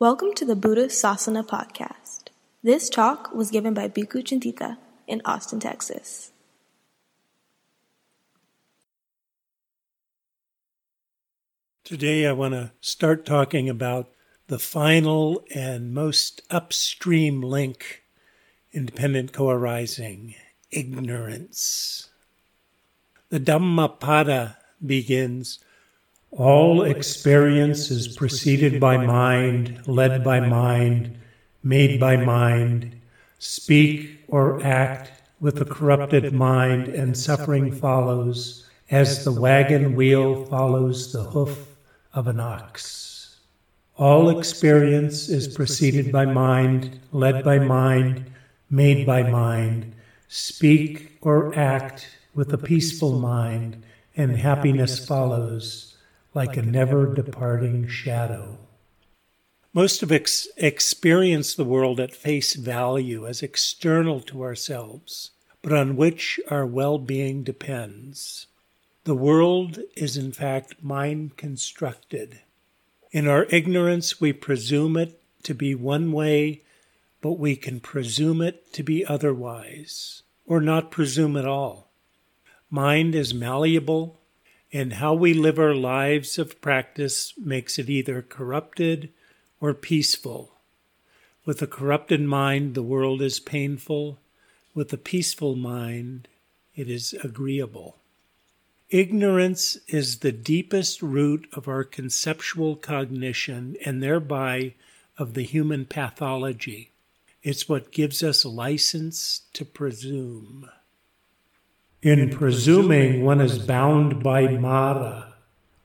Welcome to the Buddha Sasana podcast. This talk was given by Bhikkhu Cintita in Austin, Texas. Today, I want to start talking about the final and most upstream link in dependent co arising ignorance. The Dhammapada begins all experience is preceded by mind, led by mind, made by mind. Speak or act with a corrupted mind, and suffering follows, as the wagon wheel follows the hoof of an ox. All experience is preceded by mind, led by mind, made by mind. Speak or act with a peaceful mind, and happiness follows like a never departing shadow. Most of us experience the world at face value as external to ourselves, but on which our well being depends. The world is in fact mind constructed. In our ignorance, we presume it to be one way, but we can presume it to be otherwise, or not presume at all. Mind is malleable, and how we live our lives of practice makes it either corrupted or peaceful. With a corrupted mind, the world is painful. With a peaceful mind, it is agreeable. Ignorance is the deepest root of our conceptual cognition and thereby of the human pathology. It's what gives us license to presume. In presuming, one is bound by Mara.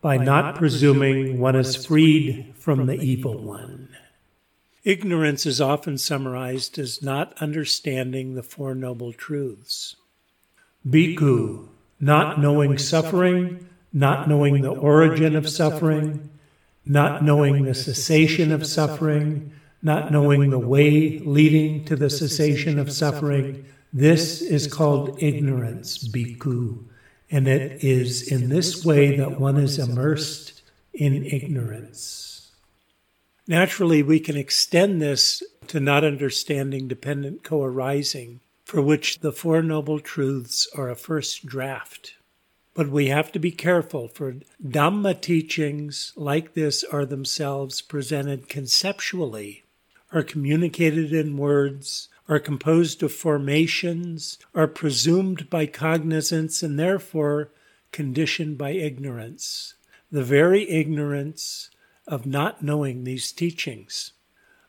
By not presuming, one is freed from the evil one. Ignorance is often summarized as not understanding the Four Noble Truths. Bhikkhu, not knowing suffering, not knowing the origin of suffering, not knowing the cessation of suffering, not knowing the way leading to the cessation of suffering, this is called ignorance, bhikkhu, and it is in this way that one is immersed in ignorance. Naturally, we can extend this to not understanding dependent co arising, for which the Four Noble Truths are a first draft. But we have to be careful, for Dhamma teachings like this are themselves presented conceptually, are communicated in words, are composed of formations, are presumed by cognizance, and therefore conditioned by ignorance. The very ignorance of not knowing these teachings.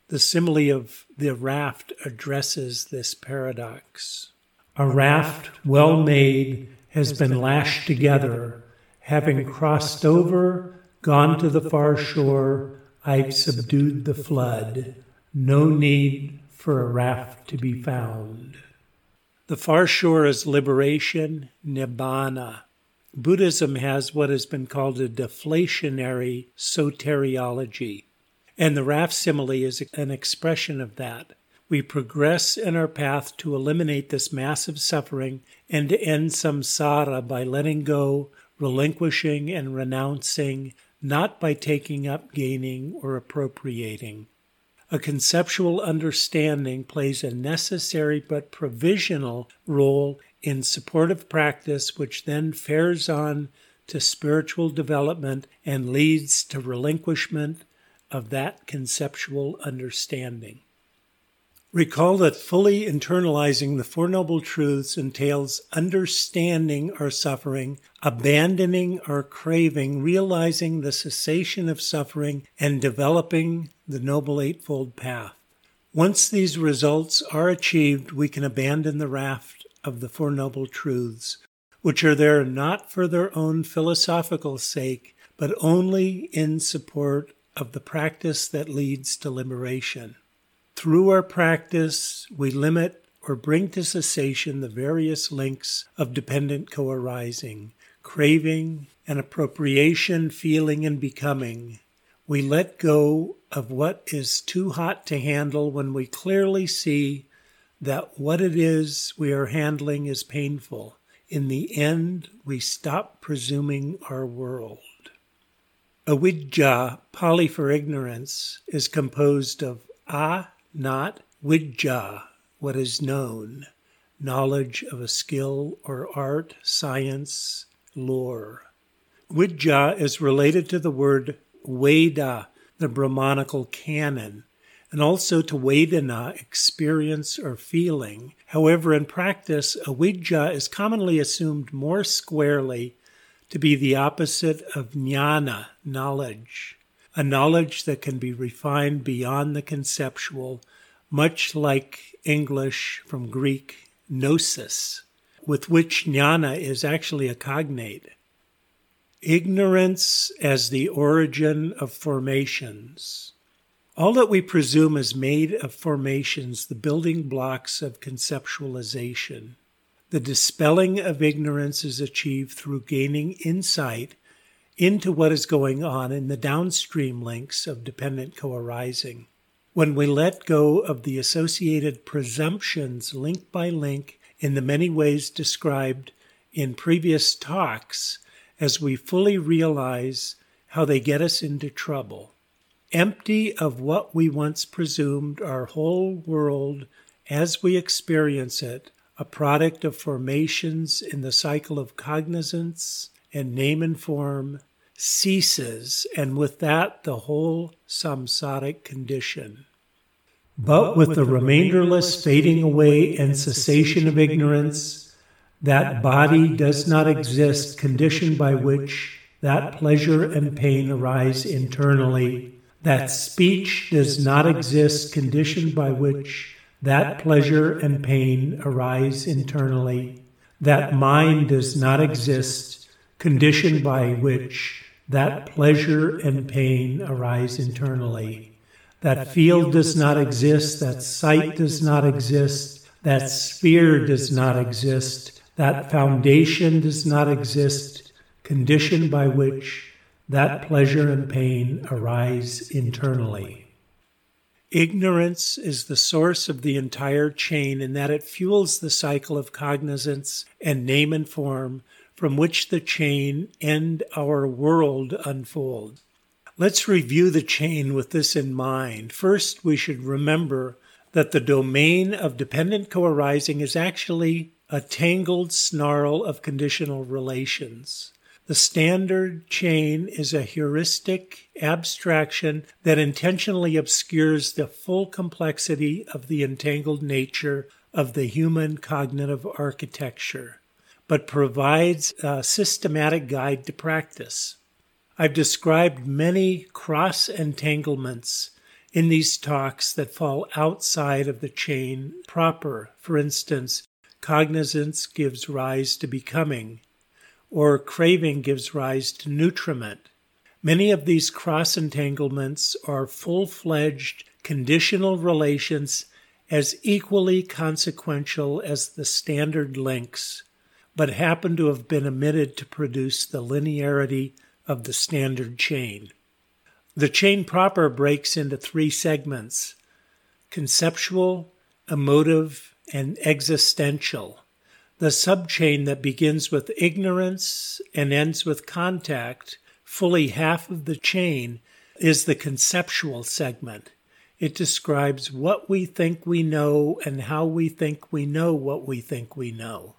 The simile of the raft addresses this paradox. A raft well made has been lashed together, having crossed over, gone to the far shore, I've subdued the flood. No need for a raft to be found. The far shore is liberation, nibbana. Buddhism has what has been called a deflationary soteriology, and the raft simile is an expression of that. We progress in our path to eliminate this massive suffering and to end samsara by letting go, relinquishing, and renouncing, not by taking up, gaining, or appropriating. A conceptual understanding plays a necessary but provisional role in supportive practice, which then fares on to spiritual development and leads to relinquishment of that conceptual understanding. Recall that fully internalizing the Four Noble Truths entails understanding our suffering, abandoning our craving, realizing the cessation of suffering, and developing the Noble Eightfold Path. Once these results are achieved, we can abandon the raft of the Four Noble Truths, which are there not for their own philosophical sake, but only in support of the practice that leads to liberation. Through our practice, we limit or bring to cessation the various links of dependent co arising, craving, and appropriation, feeling, and becoming, we let go of what is too hot to handle when we clearly see that what it is we are handling is painful. In the end, we stop presuming our world. Avidya, Pali for ignorance, is composed of a, not, vidya, what is known, knowledge of a skill or art, science, lore. Vidya is related to the word Veda, the Brahmanical canon, and also to Vedana, experience or feeling. However, in practice, a avidya is commonly assumed more squarely to be the opposite of jnana, knowledge, a knowledge that can be refined beyond the conceptual, much like English from Greek gnosis, with which jnana is actually a cognate. Ignorance as the origin of formations. All that we presume is made of formations, the building blocks of conceptualization. The dispelling of ignorance is achieved through gaining insight into what is going on in the downstream links of dependent co arising. When we let go of the associated presumptions link by link in the many ways described in previous talks, as we fully realize how they get us into trouble. Empty of what we once presumed our whole world as we experience it, a product of formations in the cycle of cognizance and name and form, ceases, and with that the whole samsaric condition. But with the remainderless fading away and cessation of ignorance, that body does not exist, condition by which that pleasure and pain arise internally. That speech does not exist, condition by which that pleasure and pain arise internally. That mind does not exist, condition by which that pleasure and pain arise internally. That field does not exist, that sight does not exist, that sphere does not exist, that foundation does not exist, condition by which that pleasure and pain arise internally. Ignorance is the source of the entire chain in that it fuels the cycle of cognizance and name and form from which the chain and our world unfold. Let's review the chain with this in mind. First, we should remember that the domain of dependent co arising is actually a tangled snarl of conditional relations. The standard chain is a heuristic abstraction that intentionally obscures the full complexity of the entangled nature of the human cognitive architecture, but provides a systematic guide to practice. I've described many cross entanglements in these talks that fall outside of the chain proper. For instance, cognizance gives rise to becoming, or craving gives rise to nutriment. Many of these cross entanglements are full fledged conditional relations as equally consequential as the standard links, but happen to have been omitted to produce the linearity of the standard chain. The chain proper breaks into three segments conceptual, emotive, and existential. The subchain that begins with ignorance and ends with contact, fully half of the chain, is the conceptual segment. It describes what we think we know and how we think we know what we think we know.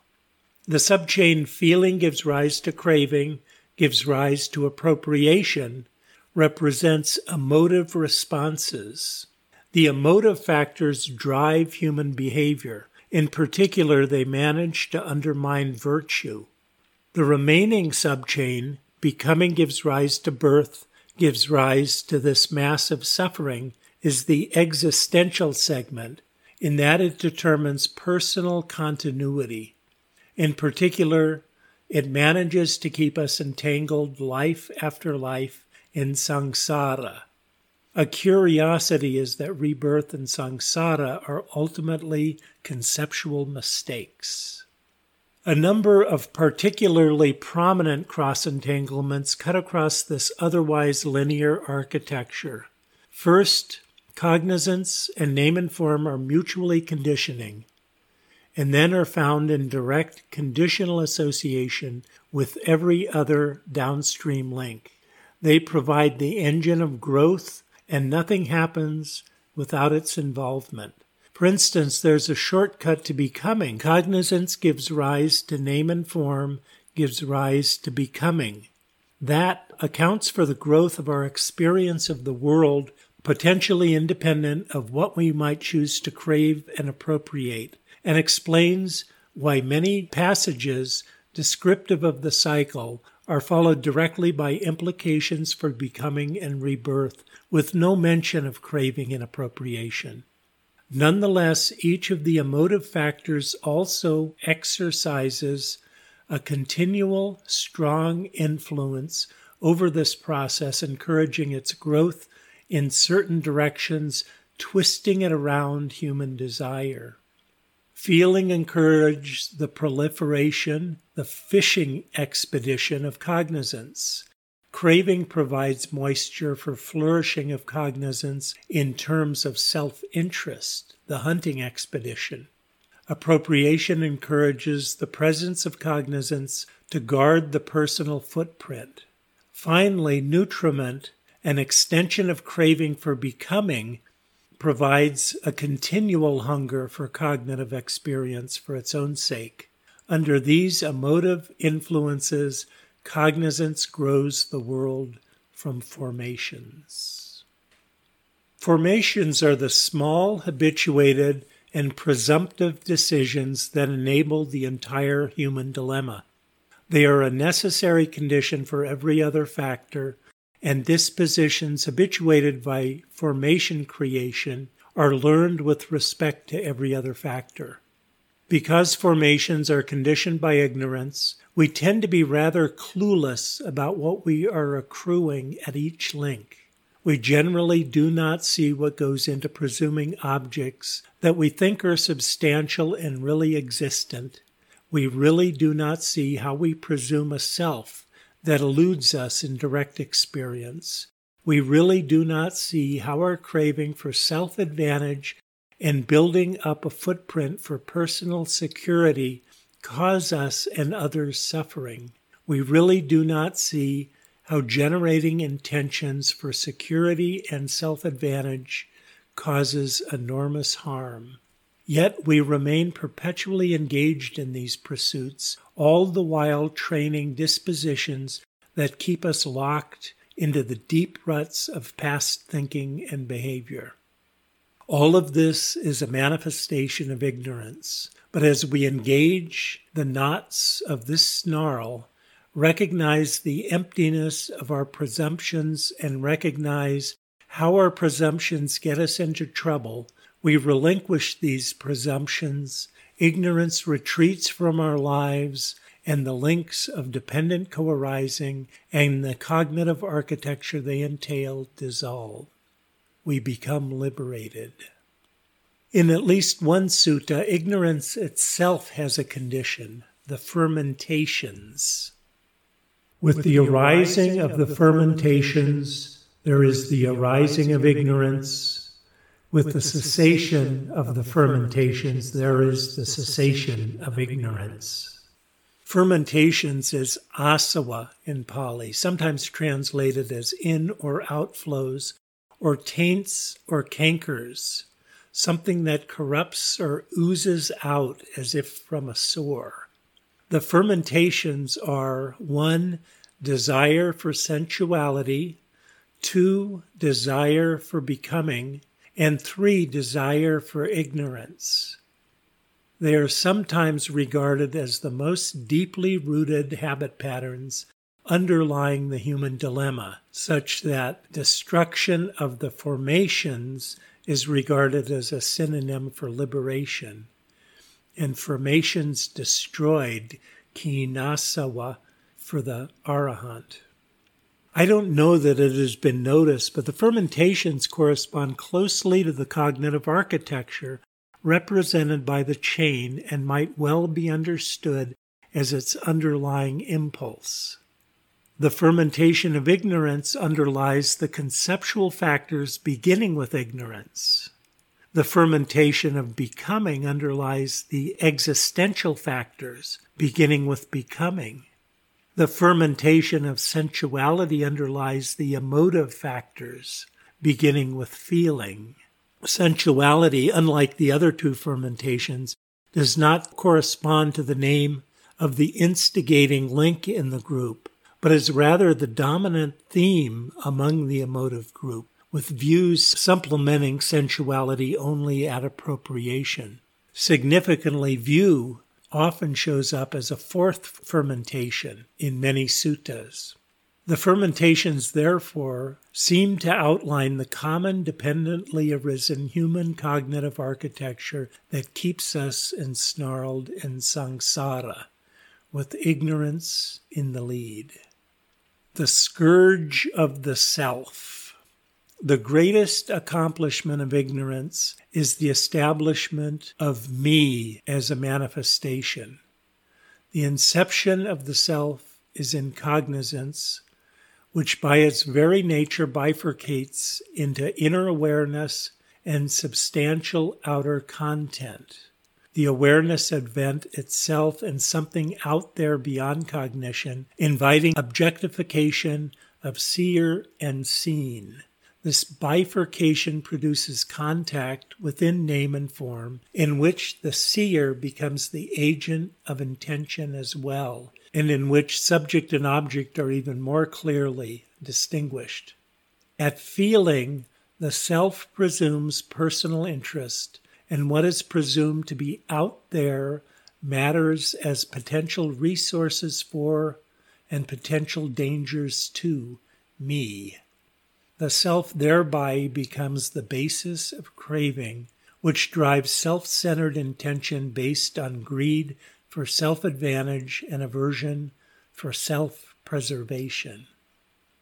The subchain feeling gives rise to craving, gives rise to appropriation, represents emotive responses. The emotive factors drive human behavior. In particular, they manage to undermine virtue. The remaining subchain, becoming gives rise to birth, gives rise to this massive suffering, is the existential segment, in that it determines personal continuity. In particular, it manages to keep us entangled life after life in samsara, a curiosity is that rebirth and samsara are ultimately conceptual mistakes. A number of particularly prominent cross entanglements cut across this otherwise linear architecture. First, cognizance and name and form are mutually conditioning, and then are found in direct conditional association with every other downstream link. They provide the engine of growth, and nothing happens without its involvement. For instance, there's a shortcut to becoming. Cognizance gives rise to name and form, gives rise to becoming. That accounts for the growth of our experience of the world, potentially independent of what we might choose to crave and appropriate, and explains why many passages descriptive of the cycle are followed directly by implications for becoming and rebirth, with no mention of craving and appropriation. Nonetheless, each of the emotive factors also exercises a continual, strong influence over this process, encouraging its growth in certain directions, twisting it around human desire. Feeling encouraged the proliferation, the fishing expedition of cognizance. Craving provides moisture for flourishing of cognizance in terms of self interest, the hunting expedition. Appropriation encourages the presence of cognizance to guard the personal footprint. Finally, nutriment, an extension of craving for becoming, provides a continual hunger for cognitive experience for its own sake. Under these emotive influences, cognizance grows the world from formations. Formations are the small, habituated, and presumptive decisions that enable the entire human dilemma. They are a necessary condition for every other factor, and dispositions habituated by formation creation are learned with respect to every other factor. Because formations are conditioned by ignorance, we tend to be rather clueless about what we are accruing at each link. We generally do not see what goes into presuming objects that we think are substantial and really existent. We really do not see how we presume a self that eludes us in direct experience. We really do not see how our craving for self advantage and building up a footprint for personal security cause us and others suffering. We really do not see how generating intentions for security and self advantage causes enormous harm. Yet we remain perpetually engaged in these pursuits, all the while training dispositions that keep us locked into the deep ruts of past thinking and behavior. All of this is a manifestation of ignorance. But as we engage the knots of this snarl, recognize the emptiness of our presumptions and recognize how our presumptions get us into trouble, we relinquish these presumptions, ignorance retreats from our lives, and the links of dependent co arising and the cognitive architecture they entail dissolve. We become liberated. In at least one sutta, ignorance itself has a condition, the fermentations. With the arising of the fermentations, there is the arising of ignorance. With the cessation of the fermentations, there is the cessation of ignorance. Fermentations is asava in Pali, sometimes translated as in or outflows, or taints or cankers something that corrupts or oozes out as if from a sore. The fermentations are one, desire for sensuality, two, desire for becoming, and three, desire for ignorance. They are sometimes regarded as the most deeply rooted habit patterns underlying the human dilemma, such that destruction of the formations is regarded as a synonym for liberation. And formations destroyed, khinasava, for the arahant. I don't know that it has been noticed, but the fermentations correspond closely to the cognitive architecture represented by the chain and might well be understood as its underlying impulse. The fermentation of ignorance underlies the conceptual factors beginning with ignorance. The fermentation of becoming underlies the existential factors beginning with becoming. The fermentation of sensuality underlies the emotive factors beginning with feeling. Sensuality, unlike the other two fermentations, does not correspond to the name of the instigating link in the group but is rather the dominant theme among the emotive group, with views supplementing sensuality only at appropriation. Significantly, view often shows up as a fourth fermentation in many suttas. The fermentations, therefore, seem to outline the common dependently arisen human cognitive architecture that keeps us ensnarled in samsara, with ignorance in the lead the scourge of the self. The greatest accomplishment of ignorance is the establishment of me as a manifestation. The inception of the self is in cognizance, which by its very nature bifurcates into inner awareness and substantial outer content the awareness event itself and something out there beyond cognition, inviting objectification of seer and seen. This bifurcation produces contact within name and form, in which the seer becomes the agent of intention as well, and in which subject and object are even more clearly distinguished. At feeling, the self presumes personal interest and what is presumed to be out there matters as potential resources for and potential dangers to me. The self thereby becomes the basis of craving, which drives self centered intention based on greed for self advantage and aversion for self preservation.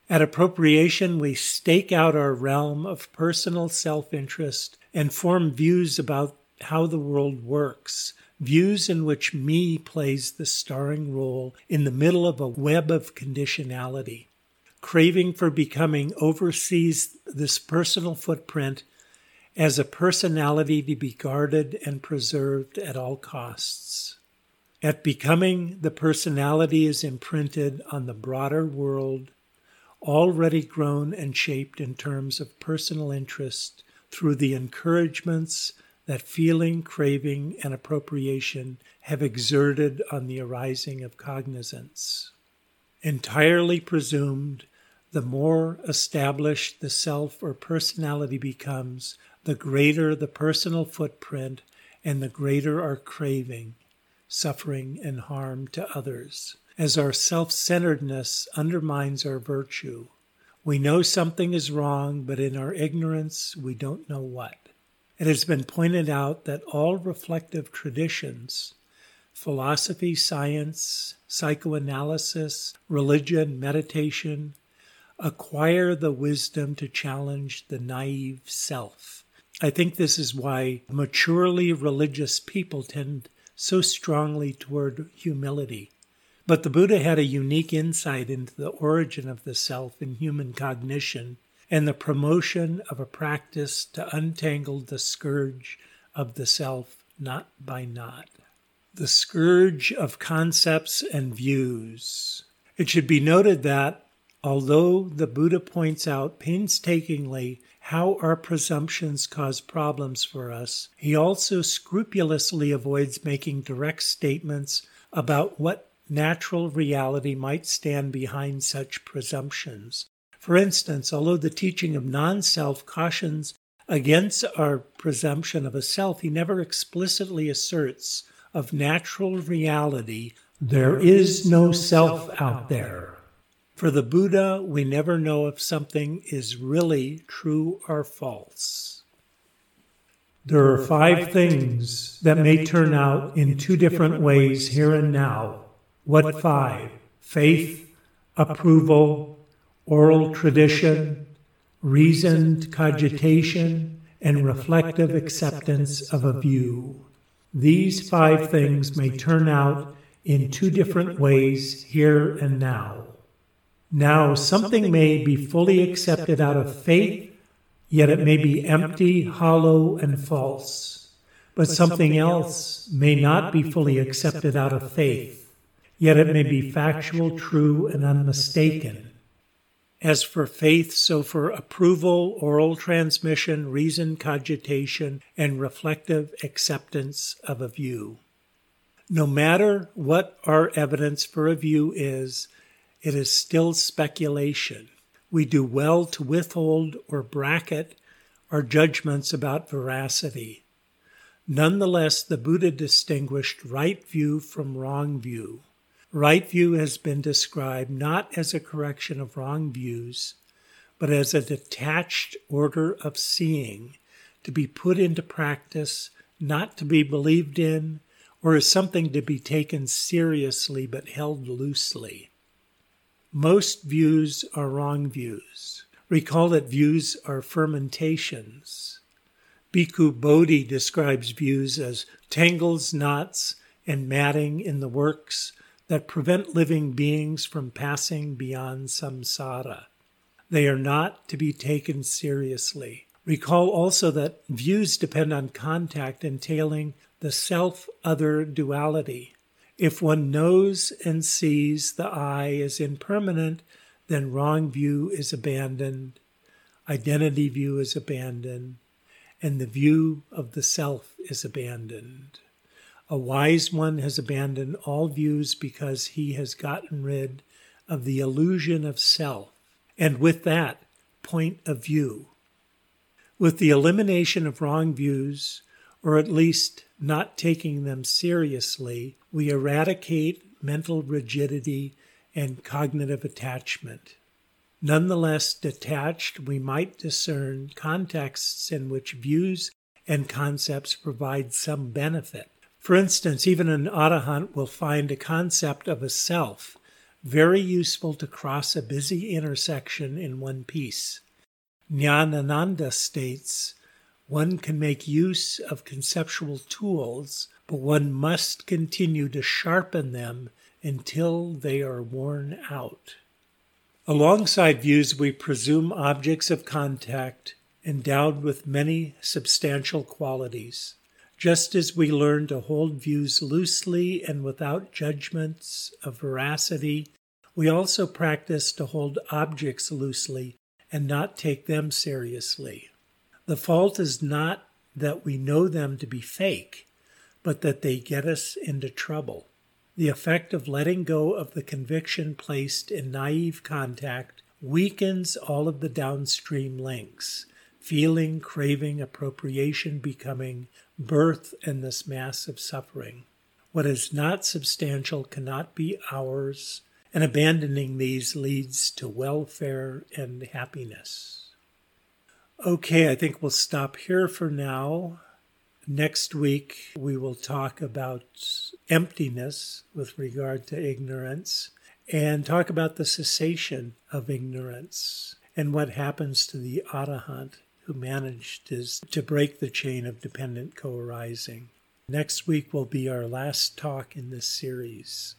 At appropriation, we stake out our realm of personal self interest and form views about how the world works, views in which me plays the starring role in the middle of a web of conditionality. Craving for becoming oversees this personal footprint as a personality to be guarded and preserved at all costs. At becoming, the personality is imprinted on the broader world already grown and shaped in terms of personal interest through the encouragements that feeling, craving, and appropriation have exerted on the arising of cognizance. Entirely presumed, the more established the self or personality becomes, the greater the personal footprint and the greater our craving, suffering, and harm to others as our self centeredness undermines our virtue. We know something is wrong, but in our ignorance, we don't know what. It has been pointed out that all reflective traditions, philosophy, science, psychoanalysis, religion, meditation, acquire the wisdom to challenge the naive self. I think this is why maturely religious people tend so strongly toward humility. But the Buddha had a unique insight into the origin of the self in human cognition and the promotion of a practice to untangle the scourge of the self knot by knot. The scourge of concepts and views. It should be noted that, although the Buddha points out painstakingly how our presumptions cause problems for us, he also scrupulously avoids making direct statements about what natural reality might stand behind such presumptions. For instance, although the teaching of non self cautions against our presumption of a self, he never explicitly asserts of natural reality, there is no self out there. For the Buddha, we never know if something is really true or false. There are five things that may turn out in two different ways here and now what five? Faith, approval, oral tradition, reasoned cogitation, and reflective acceptance of a view. These five things may turn out in two different ways here and now. Now, something may be fully accepted out of faith, yet it may be empty, hollow, and false. But something else may not be fully accepted out of faith, yet it may be factual, true, and unmistaken. As for faith, so for approval, oral transmission, reason, cogitation, and reflective acceptance of a view. No matter what our evidence for a view is, it is still speculation. We do well to withhold or bracket our judgments about veracity. Nonetheless, the Buddha distinguished right view from wrong view. Right view has been described not as a correction of wrong views, but as a detached order of seeing to be put into practice, not to be believed in, or as something to be taken seriously but held loosely. Most views are wrong views. Recall that views are fermentations. Bhikkhu Bodhi describes views as tangles, knots, and matting in the works that prevent living beings from passing beyond samsara. They are not to be taken seriously. Recall also that views depend on contact entailing the self other duality. If one knows and sees the I is impermanent, then wrong view is abandoned, identity view is abandoned, and the view of the self is abandoned. A wise one has abandoned all views because he has gotten rid of the illusion of self, and with that, point of view. With the elimination of wrong views, or at least not taking them seriously, we eradicate mental rigidity and cognitive attachment. Nonetheless, detached, we might discern contexts in which views and concepts provide some benefit. For instance, even an arahant will find a concept of a self very useful to cross a busy intersection in one piece. Nyanananda states one can make use of conceptual tools, but one must continue to sharpen them until they are worn out. Alongside views, we presume objects of contact endowed with many substantial qualities. Just as we learn to hold views loosely and without judgments of veracity, we also practice to hold objects loosely and not take them seriously. The fault is not that we know them to be fake, but that they get us into trouble. The effect of letting go of the conviction placed in naive contact weakens all of the downstream links feeling, craving, appropriation becoming birth in this mass of suffering. What is not substantial cannot be ours, and abandoning these leads to welfare and happiness. Okay, I think we'll stop here for now. Next week, we will talk about emptiness with regard to ignorance and talk about the cessation of ignorance and what happens to the arahant who managed to break the chain of dependent co arising. Next week will be our last talk in this series.